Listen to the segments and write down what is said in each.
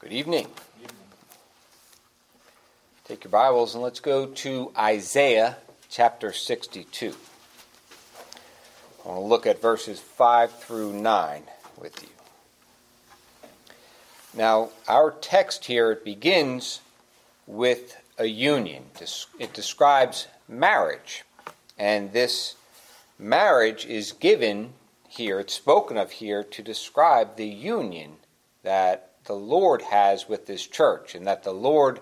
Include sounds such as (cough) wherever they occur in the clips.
Good evening. Take your Bibles and let's go to Isaiah chapter 62. I want to look at verses 5 through 9 with you. Now, our text here it begins with a union. It describes marriage. And this marriage is given here, it's spoken of here to describe the union that the Lord has with this church and that the Lord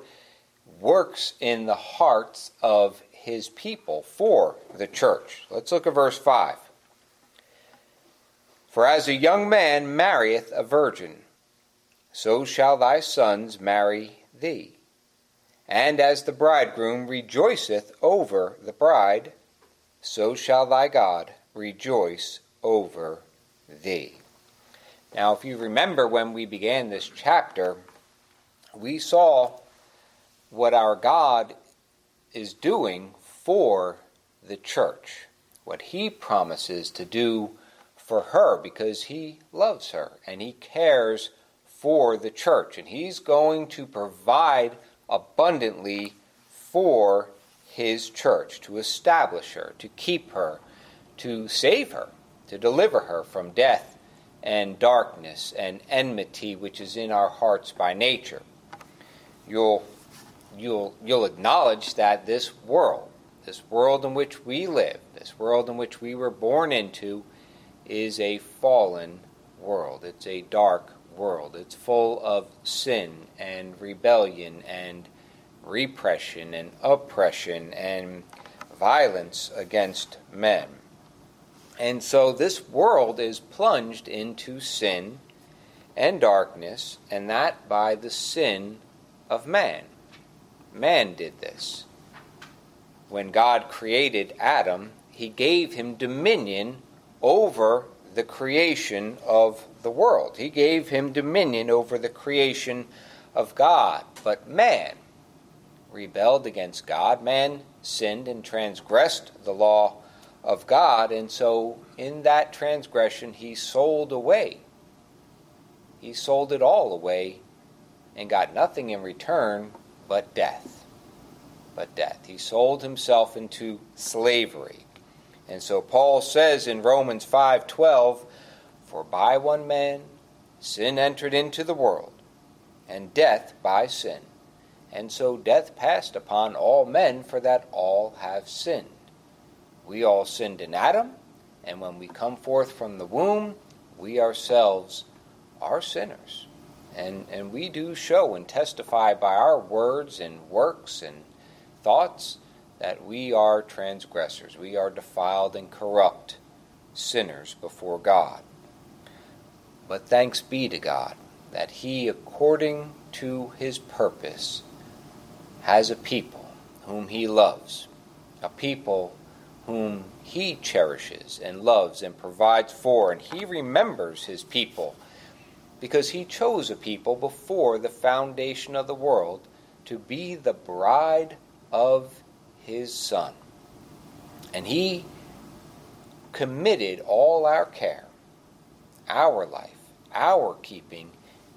works in the hearts of his people for the church. Let's look at verse 5. For as a young man marrieth a virgin, so shall thy sons marry thee. And as the bridegroom rejoiceth over the bride, so shall thy God rejoice over thee. Now, if you remember when we began this chapter, we saw what our God is doing for the church, what He promises to do for her because He loves her and He cares for the church, and He's going to provide abundantly for His church, to establish her, to keep her, to save her, to deliver her from death and darkness and enmity which is in our hearts by nature. You'll, you'll, you'll acknowledge that this world, this world in which we live, this world in which we were born into, is a fallen world. It's a dark world. It's full of sin and rebellion and repression and oppression and violence against men. And so this world is plunged into sin and darkness, and that by the sin of man. Man did this. When God created Adam, he gave him dominion over the creation of the world. He gave him dominion over the creation of God. But man rebelled against God. Man sinned and transgressed the law of God, and so in that transgression he sold away. He sold it all away and got nothing in return but death. But death. He sold himself into slavery. And so Paul says in Romans 5:12, "For by one man sin entered into the world, and death by sin. And so death passed upon all men, for that all have sinned." We all sinned in Adam, and when we come forth from the womb, we ourselves are sinners. And, and we do show and testify by our words and works and thoughts that we are transgressors. We are defiled and corrupt sinners before God. But thanks be to God that He, according to His purpose, has a people whom He loves, a people whom he cherishes and loves and provides for, and he remembers his people because he chose a people before the foundation of the world to be the bride of his son. And he committed all our care, our life, our keeping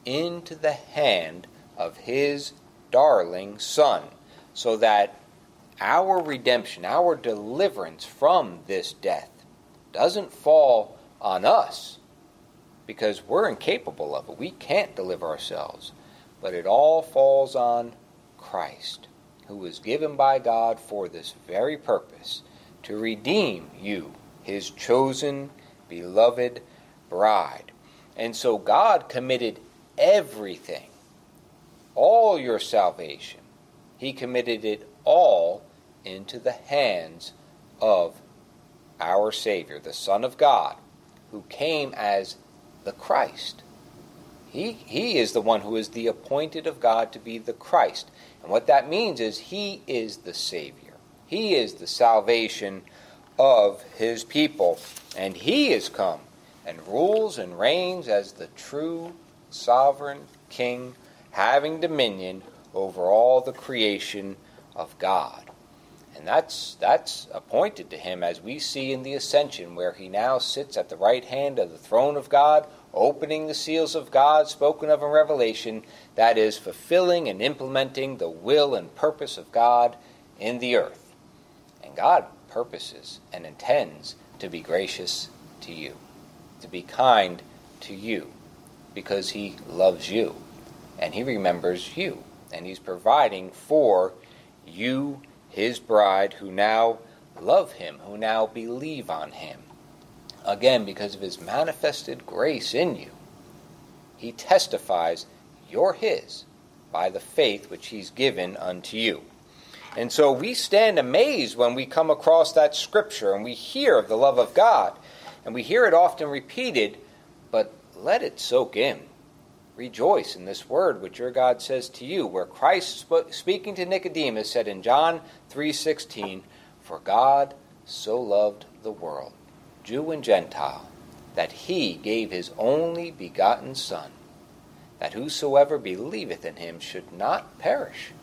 into the hand of his darling son, so that our redemption, our deliverance from this death, doesn't fall on us because we're incapable of it. We can't deliver ourselves. But it all falls on Christ, who was given by God for this very purpose to redeem you, his chosen, beloved bride. And so God committed everything, all your salvation. He committed it all into the hands of our Savior, the Son of God, who came as the Christ. He, he is the one who is the appointed of God to be the Christ. And what that means is he is the Savior. He is the salvation of his people. And he is come and rules and reigns as the true sovereign king, having dominion over all the creation of God. And that's, that's appointed to him as we see in the ascension, where he now sits at the right hand of the throne of God, opening the seals of God spoken of in Revelation, that is, fulfilling and implementing the will and purpose of God in the earth. And God purposes and intends to be gracious to you, to be kind to you, because He loves you and He remembers you, and He's providing for you, His bride, who now love Him, who now believe on Him. Again, because of His manifested grace in you, He testifies you're His by the faith which He's given unto you. And so we stand amazed when we come across that scripture and we hear of the love of God. And we hear it often repeated, but let it soak in. Rejoice in this word which your God says to you, where Christ speaking to Nicodemus said in John 3:16, "For God so loved the world, Jew and Gentile, that he gave his only begotten son, that whosoever believeth in him should not perish,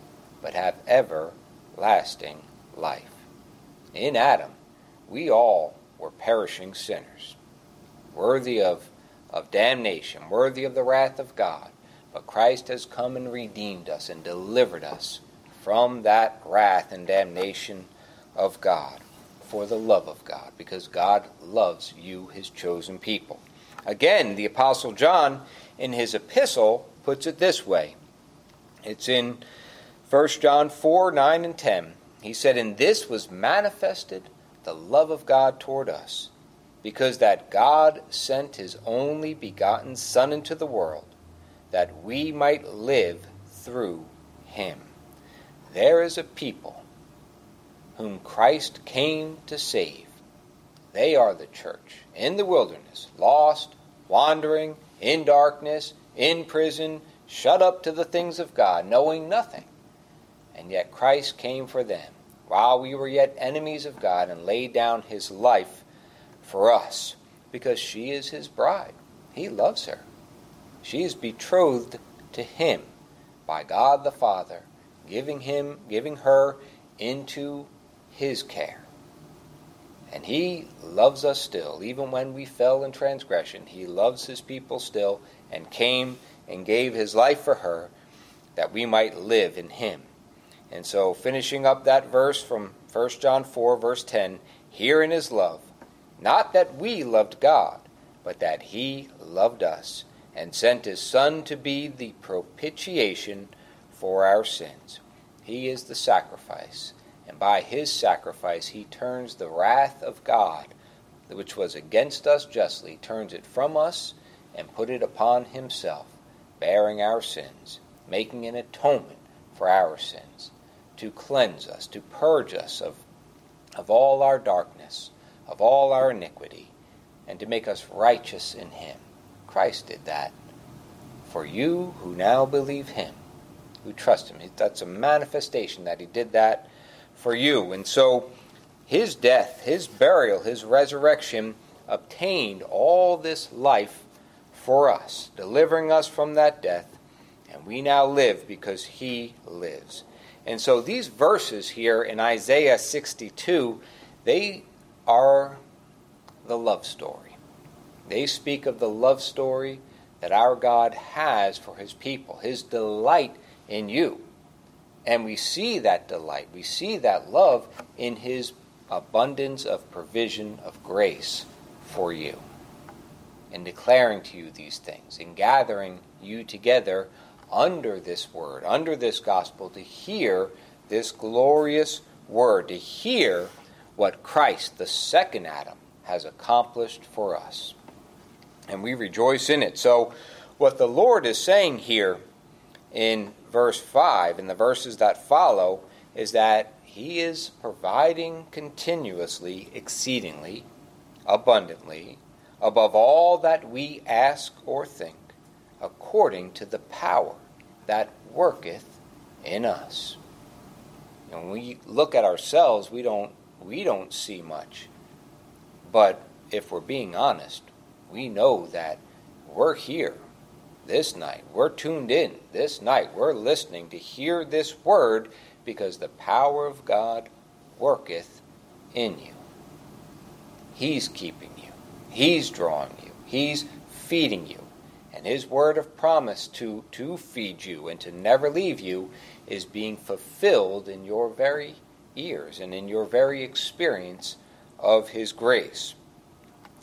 but have ever lasting life. In Adam, we all were perishing sinners, worthy of, of damnation, worthy of the wrath of God. But Christ has come and redeemed us and delivered us from that wrath and damnation of God for the love of God, because God loves you, his chosen people. Again, the Apostle John, in his epistle, puts it this way. It's in 1 John 4 9 and 10, he said, In this was manifested the love of God toward us, because that God sent his only begotten Son into the world, that we might live through him. There is a people whom Christ came to save. They are the church in the wilderness, lost, wandering, in darkness, in prison, shut up to the things of God, knowing nothing and yet Christ came for them while we were yet enemies of God and laid down his life for us because she is his bride. He loves her. She is betrothed to him by God the Father, giving him giving her into his care. And he loves us still, even when we fell in transgression. He loves his people still and came and gave his life for her that we might live in him. And so, finishing up that verse from 1 John 4, verse 10 Herein is love, not that we loved God, but that He loved us, and sent His Son to be the propitiation for our sins. He is the sacrifice, and by His sacrifice He turns the wrath of God, which was against us justly, turns it from us, and put it upon Himself, bearing our sins, making an atonement for our sins to cleanse us, to purge us of, of all our darkness, of all our iniquity, and to make us righteous in Him. Christ did that for you who now believe Him, who trust Him. That's a manifestation that He did that for you. And so His death, His burial, His resurrection obtained all this life for us, delivering us from that death, and we now live because He lives. And so these verses here in Isaiah 62, they are the love story. They speak of the love story that our God has for his people, his delight in you. And we see that delight, we see that love in his abundance of provision of grace for you. In declaring to you these things, in gathering you together under this word, under this gospel, to hear this glorious word, to hear what Christ, the second Adam, has accomplished for us. And we rejoice in it. So, what the Lord is saying here in verse 5 and the verses that follow is that He is providing continuously, exceedingly, abundantly, above all that we ask or think according to the power that worketh in us. And when we look at ourselves, we don't we don't see much. But if we're being honest, we know that we're here this night. We're tuned in this night. We're listening to hear this word because the power of God worketh in you. He's keeping you. He's drawing you. He's feeding you. And his word of promise to, to feed you and to never leave you is being fulfilled in your very ears and in your very experience of his grace.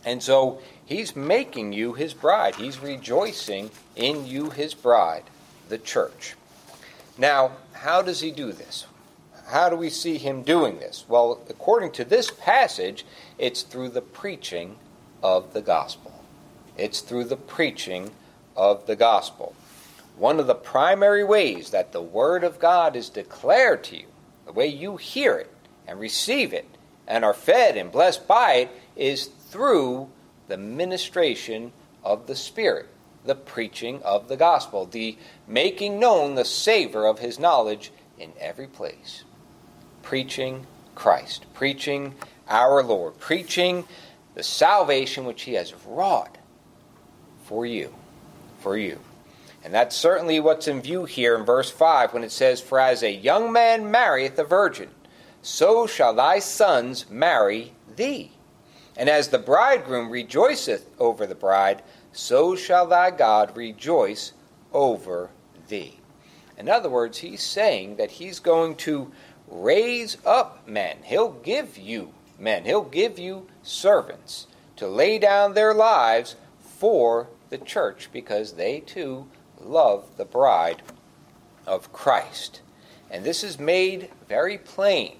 And so he's making you his bride. He's rejoicing in you, his bride, the church. Now, how does he do this? How do we see him doing this? Well, according to this passage, it's through the preaching of the gospel. It's through the preaching of the gospel. One of the primary ways that the Word of God is declared to you, the way you hear it and receive it and are fed and blessed by it, is through the ministration of the Spirit, the preaching of the gospel, the making known the savor of His knowledge in every place. Preaching Christ, preaching our Lord, preaching the salvation which He has wrought for you. For you. And that's certainly what's in view here in verse 5 when it says, For as a young man marrieth a virgin, so shall thy sons marry thee. And as the bridegroom rejoiceth over the bride, so shall thy God rejoice over thee. In other words, he's saying that he's going to raise up men. He'll give you men, he'll give you servants to lay down their lives for the church because they too love the bride of Christ. And this is made very plain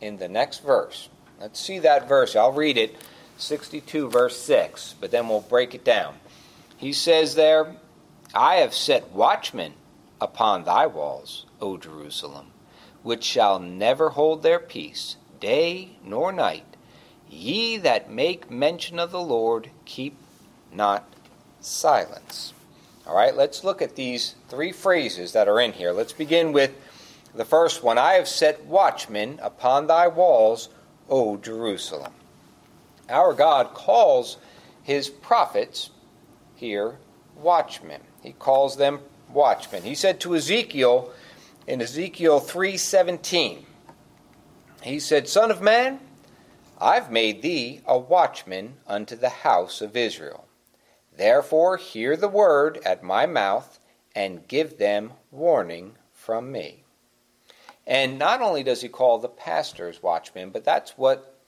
in the next verse. Let's see that verse. I'll read it 62, verse 6, but then we'll break it down. He says there, I have set watchmen upon thy walls, O Jerusalem, which shall never hold their peace, day nor night. Ye that make mention of the Lord, keep not silence. All right, let's look at these three phrases that are in here. Let's begin with the first one I have set watchmen upon thy walls, O Jerusalem. Our God calls his prophets here watchmen. He calls them watchmen. He said to Ezekiel in Ezekiel 3:17, he said, "Son of man, I've made thee a watchman unto the house of Israel. Therefore hear the word at my mouth, and give them warning from me. And not only does he call the pastors watchmen, but that's what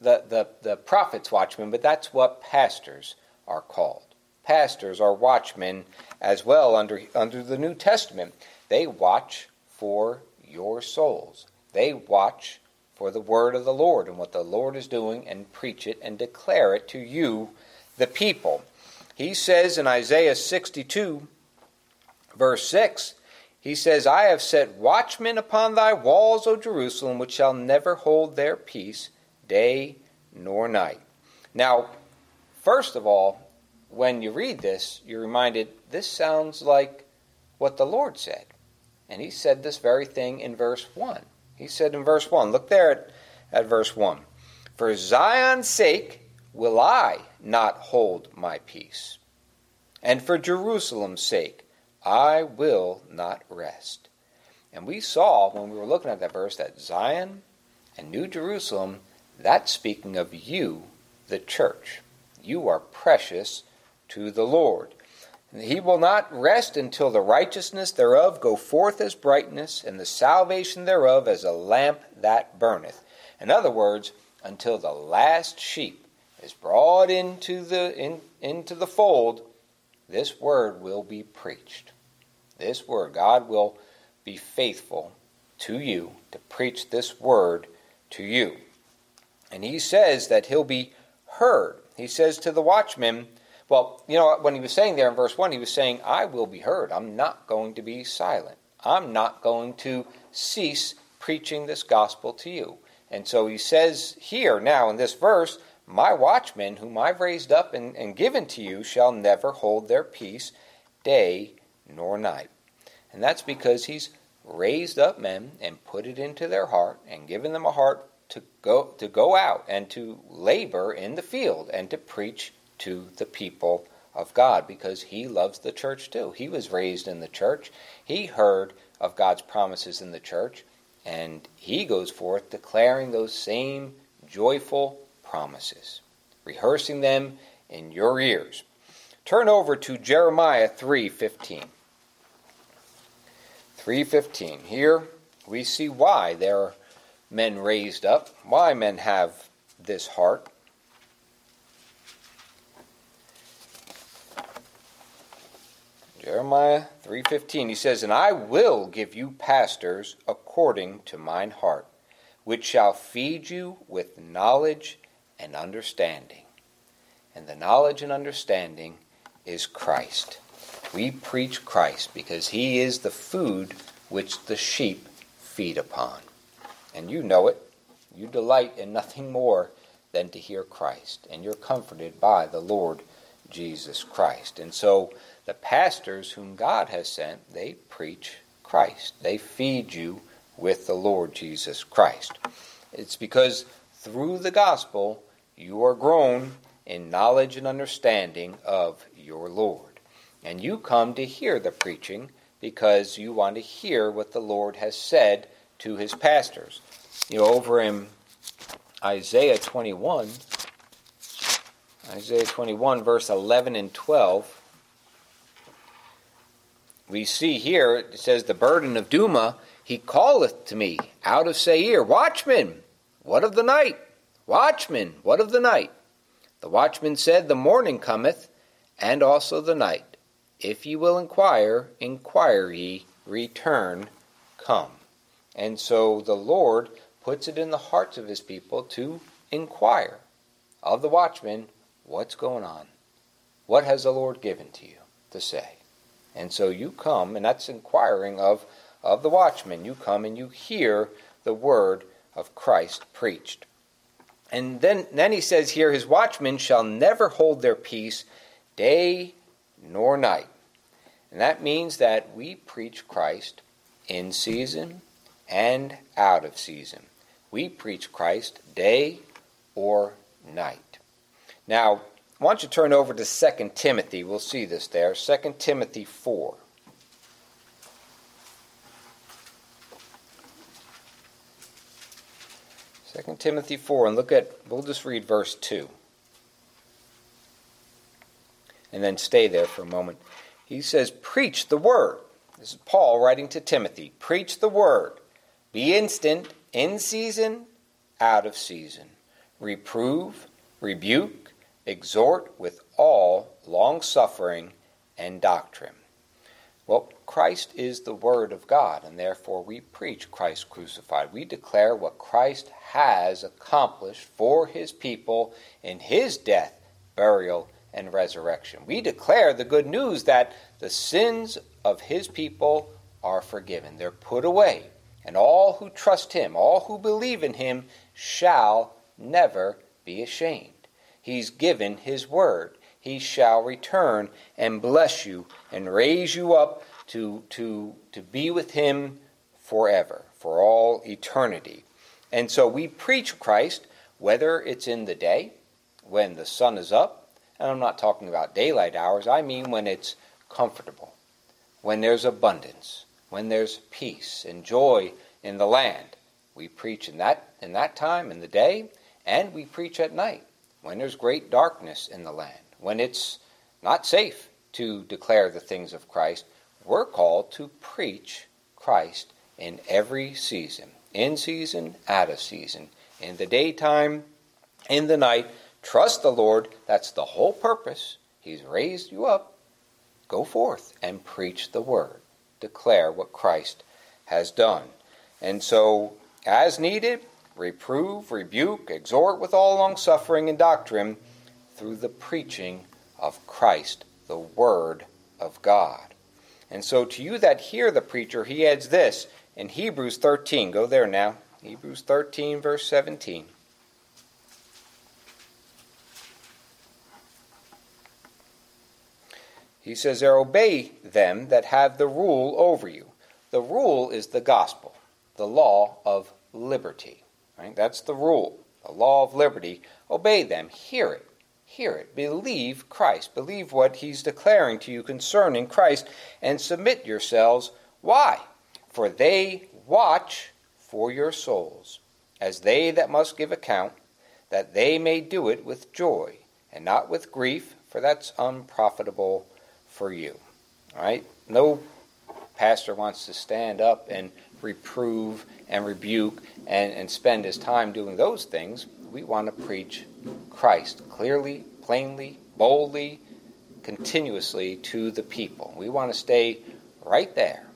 the, the, the prophets watchmen, but that's what pastors are called. Pastors are watchmen as well under, under the New Testament. They watch for your souls. They watch for the word of the Lord and what the Lord is doing and preach it and declare it to you, the people. He says in Isaiah 62, verse 6, he says, I have set watchmen upon thy walls, O Jerusalem, which shall never hold their peace day nor night. Now, first of all, when you read this, you're reminded this sounds like what the Lord said. And he said this very thing in verse 1. He said in verse 1, look there at, at verse 1 For Zion's sake will I not hold my peace. And for Jerusalem's sake, I will not rest. And we saw when we were looking at that verse that Zion and New Jerusalem, that's speaking of you, the church. You are precious to the Lord. He will not rest until the righteousness thereof go forth as brightness, and the salvation thereof as a lamp that burneth. In other words, until the last sheep is brought into the in, into the fold, this word will be preached. This word, God will be faithful to you to preach this word to you. And he says that he'll be heard. He says to the watchman, well, you know, when he was saying there in verse 1, he was saying, I will be heard. I'm not going to be silent. I'm not going to cease preaching this gospel to you. And so he says here now in this verse, my watchmen, whom I've raised up and, and given to you, shall never hold their peace day nor night. And that's because he's raised up men and put it into their heart and given them a heart to go to go out and to labor in the field and to preach to the people of God because he loves the church too. He was raised in the church. He heard of God's promises in the church and he goes forth declaring those same joyful promises, rehearsing them in your ears. Turn over to Jeremiah 3:15. 3:15. Here we see why there are men raised up, why men have this heart. Jeremiah 3:15 he says, "And I will give you pastors according to mine heart, which shall feed you with knowledge and understanding." And the knowledge and understanding is Christ. We preach Christ because he is the food which the sheep feed upon. And you know it. You delight in nothing more than to hear Christ, and you're comforted by the Lord Jesus Christ. And so the pastors whom God has sent, they preach Christ. They feed you with the Lord Jesus Christ. It's because through the gospel you are grown in knowledge and understanding of your Lord. And you come to hear the preaching because you want to hear what the Lord has said to his pastors. You know, over in Isaiah 21, Isaiah 21, verse 11 and 12, we see here it says, The burden of Dumah he calleth to me out of Seir, Watchman, what of the night? Watchman, what of the night? The watchman said, The morning cometh, and also the night. If ye will inquire, inquire ye, return, come. And so the Lord puts it in the hearts of his people to inquire of the watchman what's going on. What has the Lord given to you to say? And so you come, and that's inquiring of, of the watchman. You come and you hear the word of Christ preached. And then, then he says here, his watchmen shall never hold their peace day nor night. And that means that we preach Christ in season and out of season. We preach Christ day or night. Now, I want you turn over to 2 Timothy. We'll see this there. 2 Timothy 4. 2 Timothy 4, and look at, we'll just read verse 2. And then stay there for a moment. He says, Preach the word. This is Paul writing to Timothy. Preach the word. Be instant, in season, out of season. Reprove, rebuke, exhort with all long suffering and doctrine. Well, Christ is the Word of God, and therefore we preach Christ crucified. We declare what Christ has accomplished for his people in his death, burial, and resurrection. We declare the good news that the sins of his people are forgiven, they're put away, and all who trust him, all who believe in him, shall never be ashamed. He's given his word he shall return and bless you and raise you up to, to, to be with him forever, for all eternity. And so we preach Christ, whether it's in the day, when the sun is up, and I'm not talking about daylight hours, I mean when it's comfortable, when there's abundance, when there's peace and joy in the land. We preach in that in that time in the day, and we preach at night when there's great darkness in the land when it's not safe to declare the things of Christ, we're called to preach Christ in every season, in season, out of season, in the daytime, in the night. Trust the Lord. That's the whole purpose. He's raised you up. Go forth and preach the word. Declare what Christ has done. And so, as needed, reprove, rebuke, exhort with all longsuffering and doctrine through the preaching of Christ, the Word of God. And so, to you that hear the preacher, he adds this in Hebrews 13. Go there now. Hebrews 13, verse 17. He says, There obey them that have the rule over you. The rule is the gospel, the law of liberty. Right? That's the rule, the law of liberty. Obey them, hear it, hear it. Believe Christ. Believe what he's declaring to you concerning Christ and submit yourselves. Why? For they watch for your souls, as they that must give account, that they may do it with joy, and not with grief, for that's unprofitable for you. All right? No pastor wants to stand up and reprove and rebuke and, and spend his time doing those things. We want to preach Christ clearly, plainly, boldly, continuously to the people. We want to stay right there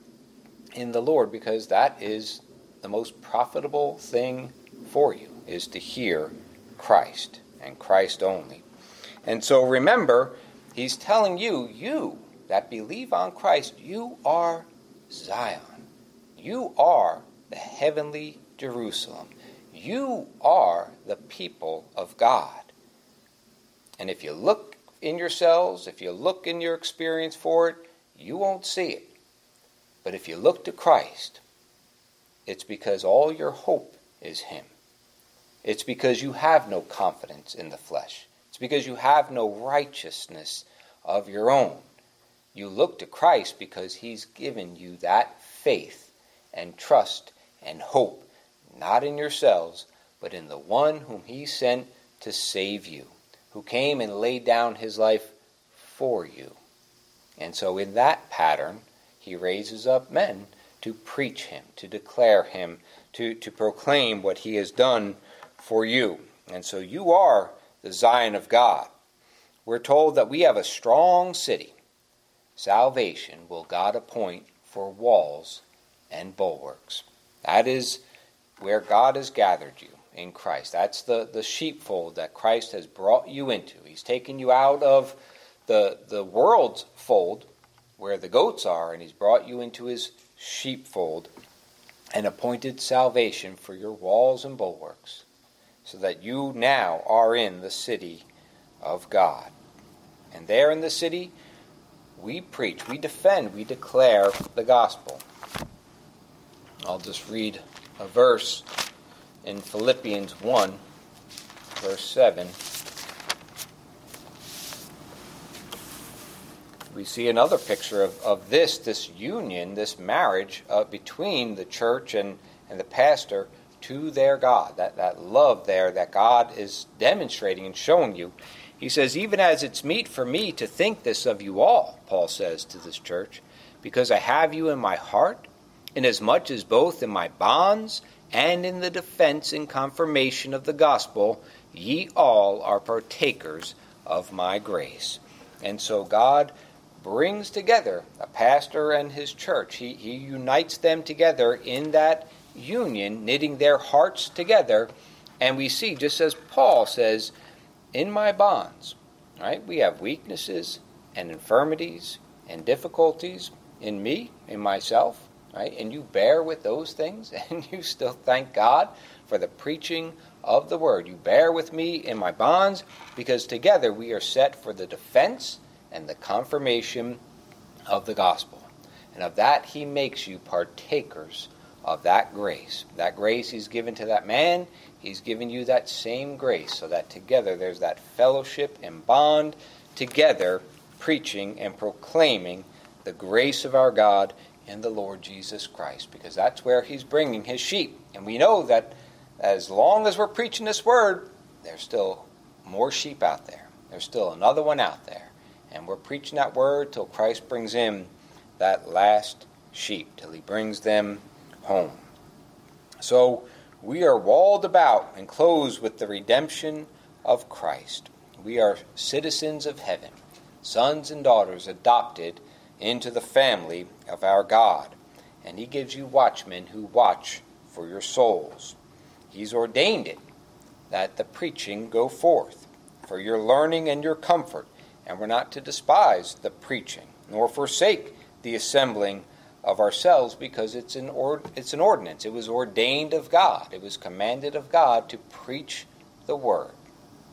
in the Lord because that is the most profitable thing for you is to hear Christ and Christ only. And so remember, he's telling you, you that believe on Christ, you are Zion. You are the heavenly Jerusalem. You are the people of God. And if you look in yourselves, if you look in your experience for it, you won't see it. But if you look to Christ, it's because all your hope is Him. It's because you have no confidence in the flesh. It's because you have no righteousness of your own. You look to Christ because He's given you that faith and trust and hope, not in yourselves, but in the one whom He sent to save you, who came and laid down His life for you. And so, in that pattern, He raises up men to preach Him, to declare Him, to, to proclaim what He has done for you. And so you are the Zion of God. We're told that we have a strong city. Salvation will God appoint for walls and bulwarks. That is where God has gathered you in Christ. That's the, the sheepfold that Christ has brought you into. He's taken you out of the, the world's fold where the goats are, and He's brought you into His sheepfold and appointed salvation for your walls and bulwarks so that you now are in the city of God. And there in the city, we preach, we defend, we declare the gospel. I'll just read a verse in Philippians 1, verse 7. We see another picture of, of this, this union, this marriage uh, between the church and, and the pastor to their God, that, that love there that God is demonstrating and showing you. He says, Even as it's meet for me to think this of you all, Paul says to this church, because I have you in my heart, inasmuch as both in my bonds and in the defense and confirmation of the gospel, ye all are partakers of my grace. And so God brings together a pastor and his church. He, he unites them together in that union, knitting their hearts together. And we see, just as Paul says, in my bonds, right? We have weaknesses and infirmities and difficulties in me, in myself, right? And you bear with those things (laughs) and you still thank God for the preaching of the word. You bear with me in my bonds because together we are set for the defense and the confirmation of the gospel. And of that he makes you partakers of that grace. That grace He's given to that man, He's given you that same grace, so that together there's that fellowship and bond together, preaching and proclaiming the grace of our God in the Lord Jesus Christ, because that's where He's bringing His sheep. And we know that as long as we're preaching this word, there's still more sheep out there. There's still another one out there. And we're preaching that word till Christ brings in that last sheep, till He brings them home. So we are walled about and closed with the redemption of Christ. We are citizens of heaven, sons and daughters adopted into the family of our God. And He gives you watchmen who watch for your souls. He's ordained it that the preaching go forth for your learning and your comfort. And we're not to despise the preaching, nor forsake the assembling of ourselves because it's an, or, it's an ordinance. It was ordained of God. It was commanded of God to preach the word.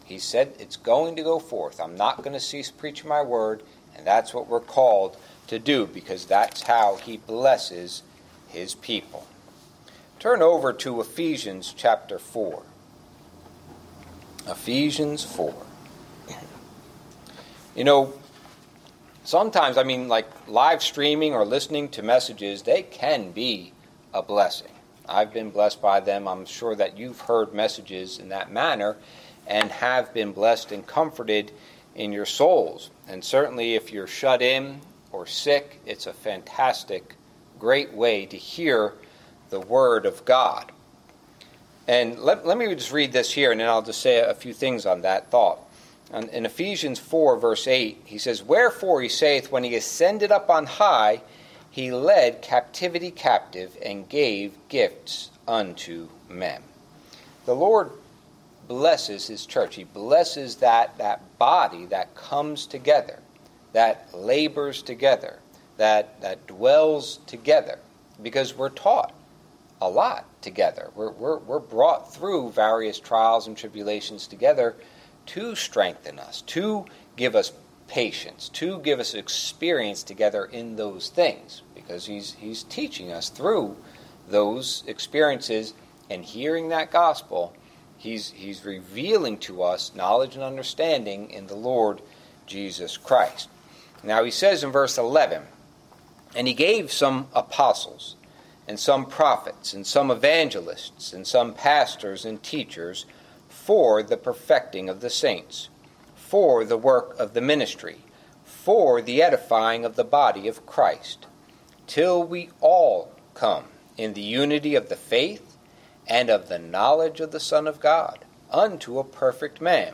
He said it's going to go forth. I'm not going to cease preaching my word, and that's what we're called to do because that's how he blesses his people. Turn over to Ephesians chapter 4. Ephesians 4. You know, sometimes, I mean, like live streaming or listening to messages, they can be a blessing. I've been blessed by them. I'm sure that you've heard messages in that manner and have been blessed and comforted in your souls. And certainly, if you're shut in or sick, it's a fantastic, great way to hear the Word of God. And let, let me just read this here, and then I'll just say a few things on that thought. In Ephesians 4, verse 8, he says, Wherefore he saith, When he ascended up on high, he led captivity captive and gave gifts unto men. The Lord blesses his church. He blesses that, that body that comes together, that labors together, that, that dwells together, because we're taught a lot together. We're, we're, we're brought through various trials and tribulations together to strengthen us, to give us patience, to give us experience together in those things, because he's, he's teaching us through those experiences and hearing that gospel He's, he's revealing to us knowledge and understanding in the Lord Jesus Christ. Now he says in verse 11, And he gave some apostles, and some prophets, and some evangelists, and some pastors and teachers for the perfecting of the saints, for the work of the ministry, for the edifying of the body of Christ, till we all come in the unity of the faith and of the knowledge of the Son of God, unto a perfect man,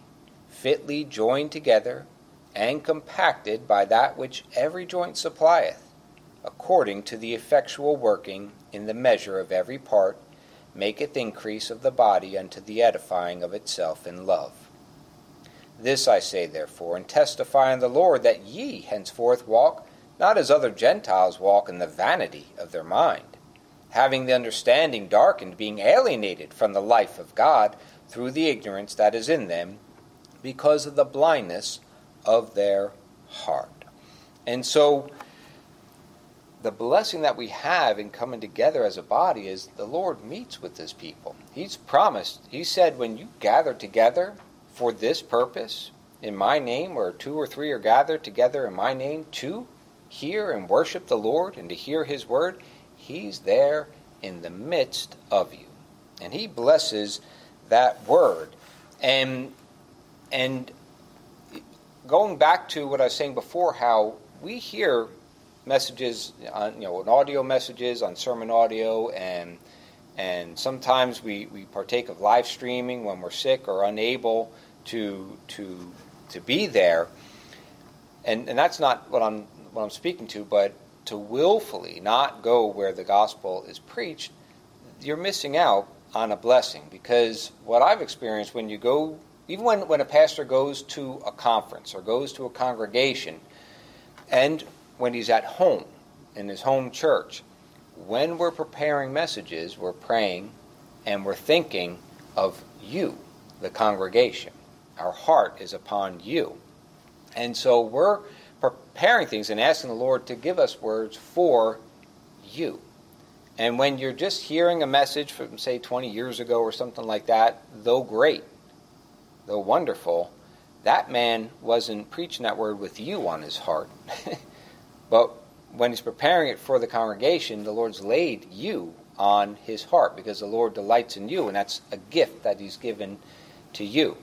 fitly joined together and compacted by that which every joint supplieth, according to the effectual working in the measure of every part, maketh increase of the body unto the edifying of itself in love. This I say, therefore, and testify in the Lord, that ye henceforth walk not as other Gentiles walk in the vanity of their mind having the understanding darkened, being alienated from the life of God through the ignorance that is in them, because of the blindness of their heart. And so, the blessing that we have in coming together as a body is the Lord meets with his people. He's promised, he said, when you gather together for this purpose, in my name, where two or three are gathered together in my name, to hear and worship the Lord and to hear his word, He's there in the midst of you. And he blesses that word. And and going back to what I was saying before, how we hear messages on you know on audio messages on sermon audio and and sometimes we, we partake of live streaming when we're sick or unable to to to be there and and that's not what I'm what I'm speaking to but to willfully not go where the gospel is preached, you're missing out on a blessing. Because what I've experienced when you go, even when, when a pastor goes to a conference or goes to a congregation, and when he's at home in his home church, when we're preparing messages, we're praying and we're thinking of you, the congregation. Our heart is upon you. And so we're preparing things and asking the Lord to give us words for you. And when you're just hearing a message from, say, 20 years ago or something like that, though great, though wonderful, that man wasn't preaching that word with you on his heart. (laughs) but when he's preparing it for the congregation, the Lord's laid you on his heart because the Lord delights in you, and that's a gift that he's given to you.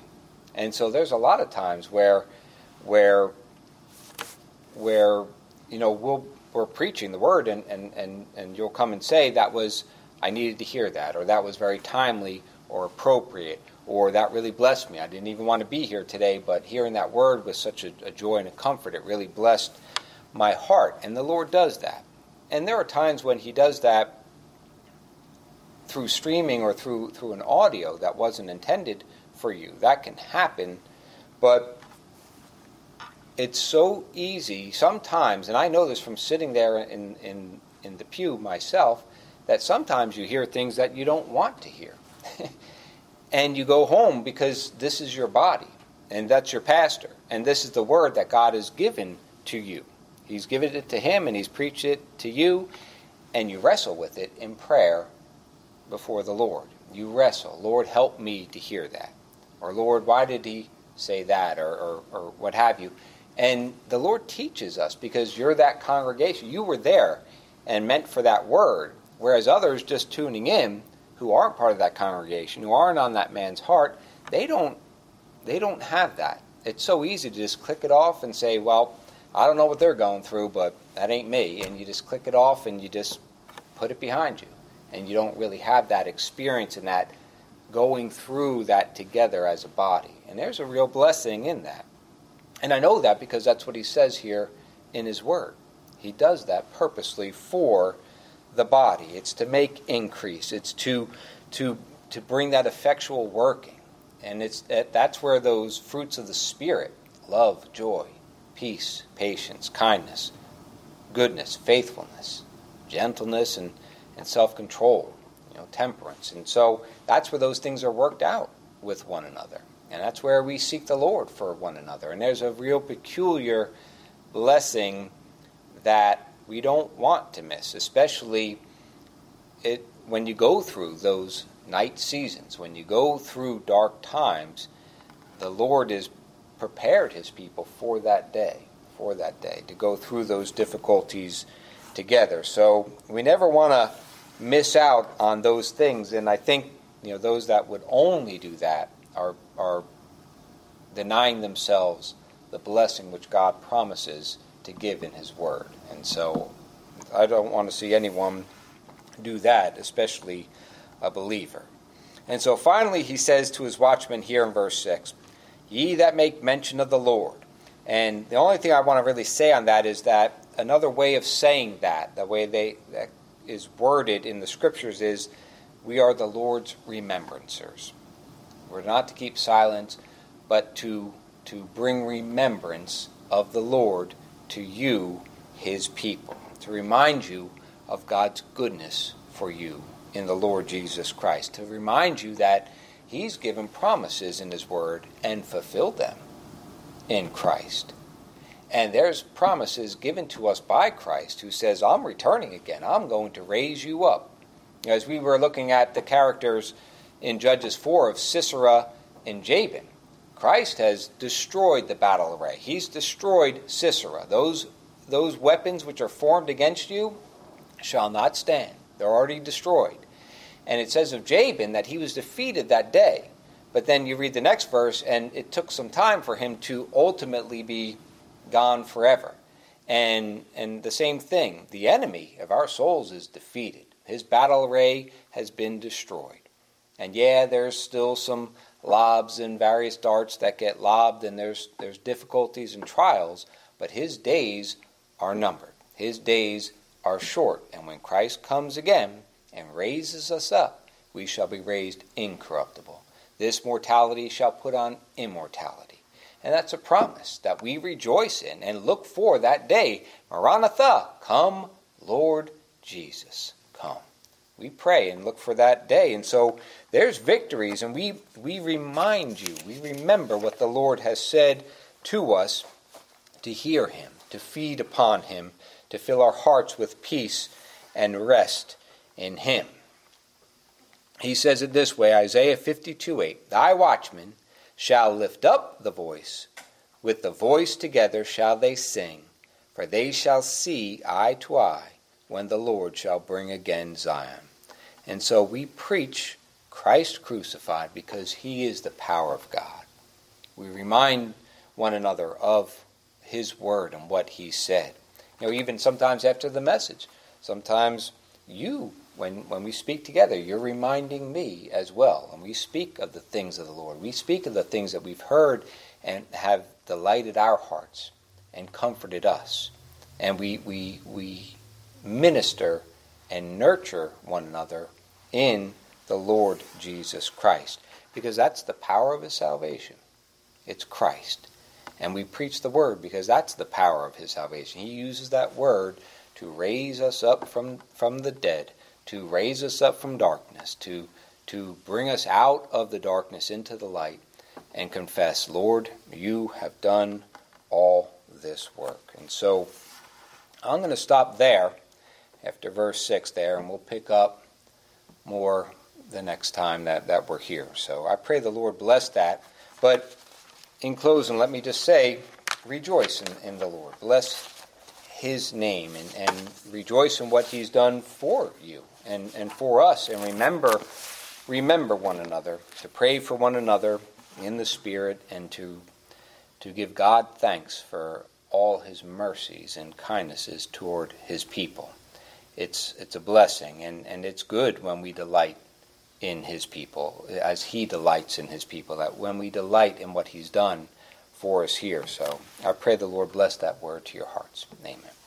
And so there's a lot of times where where where you know we'll, we're preaching the word and, and, and, and you'll come and say that was I needed to hear that or that was very timely or appropriate or that really blessed me. I didn't even want to be here today, but hearing that word was such a, a joy and a comfort. It really blessed my heart. And the Lord does that. And there are times when He does that through streaming or through through an audio that wasn't intended for you. That can happen, but it's so easy sometimes, and I know this from sitting there in, in, in the pew myself, that sometimes you hear things that you don't want to hear. (laughs) and you go home because this is your body. and that's your pastor. And this is the word that God has given to you. He's given it to him and he's preached it to you, and you wrestle with it in prayer before the Lord. You wrestle. Lord, help me to hear that. Or, Lord, why did he say that? Or, or, or what have you. And the Lord teaches us because you're that congregation. You were there and meant for that word. Whereas others just tuning in who aren't part of that congregation, who aren't on that man's heart, they don't they don't have that. It's so easy to just click it off and say, well, I don't know what they're going through, but that ain't me. And you just click it off and you just put it behind you. And you don't really have that experience and that going through that together as a body. And there's a real blessing in that. And I know that because that's what he says here in his word. He does that purposely for the body. It's to make increase. It's to to to bring that effectual working. And it's that's where those fruits of the spirit, love, joy, peace, patience, kindness, goodness, faithfulness, gentleness and, and self-control, you know, temperance. And so that's where those things are worked out with one another. And that's where we seek the Lord for one another. And there's a real peculiar blessing that we don't want to miss, especially it, when you go through those night seasons, when you go through dark times, the Lord has prepared his people for that day, for that day, to go through those difficulties together. So we never want to miss out on those things. And I think you know those that would only do that are are denying themselves the blessing which God promises to give in His Word. And so I don't want to see anyone do that, especially a believer. And so finally, he says to his watchmen here in verse 6 Ye that make mention of the Lord. And the only thing I want to really say on that is that another way of saying that, the way they, that is worded in the scriptures, is we are the Lord's remembrancers. We're not to keep silence, but to, to bring remembrance of the Lord to you, his people, to remind you of God's goodness for you in the Lord Jesus Christ, to remind you that He's given promises in His Word and fulfilled them in Christ. And there's promises given to us by Christ who says, I'm returning again. I'm going to raise you up. As we were looking at the characters in Judges 4 of Sisera and Jabin, Christ has destroyed the battle array. He's destroyed Sisera. Those, those weapons which are formed against you shall not stand. They're already destroyed. And it says of Jabin that he was defeated that day. But then you read the next verse, and it took some time for him to ultimately be gone forever. And, and the same thing, the enemy of our souls is defeated. His battle array has been destroyed. And yeah, there's still some lobs and various darts that get lobbed, and there's, there's difficulties and trials, but his days are numbered. His days are short. And when Christ comes again and raises us up, we shall be raised incorruptible. This mortality shall put on immortality. And that's a promise that we rejoice in and look for that day. Maranatha, come, Lord Jesus, come. We pray and look for that day. And so there's victories, and we, we remind you, we remember what the Lord has said to us to hear Him, to feed upon Him, to fill our hearts with peace and rest in Him. He says it this way Isaiah 52 8 Thy watchmen shall lift up the voice, with the voice together shall they sing, for they shall see eye to eye when the Lord shall bring again Zion. And so we preach Christ crucified because he is the power of God. We remind one another of his word and what he said. You know, even sometimes after the message, sometimes you, when, when we speak together, you're reminding me as well. And we speak of the things of the Lord. We speak of the things that we've heard and have delighted our hearts and comforted us. And we, we, we minister and nurture one another in the Lord Jesus Christ. Because that's the power of his salvation. It's Christ. And we preach the word because that's the power of his salvation. He uses that word to raise us up from, from the dead, to raise us up from darkness, to, to bring us out of the darkness into the light, and confess, Lord, you have done all this work. And so I'm going to stop there after verse 6 there, and we'll pick up more the next time that, that we're here. So I pray the Lord bless that. But in closing, let me just say rejoice in, in the Lord. Bless his name and, and rejoice in what he's done for you and, and for us. And remember, remember one another, to pray for one another in the Spirit and to, to give God thanks for all his mercies and kindnesses toward his people. It's, it's a blessing, and, and it's good when we delight in his people, as he delights in his people, that when we delight in what he's done for us here. So I pray the Lord bless that word to your hearts. Amen.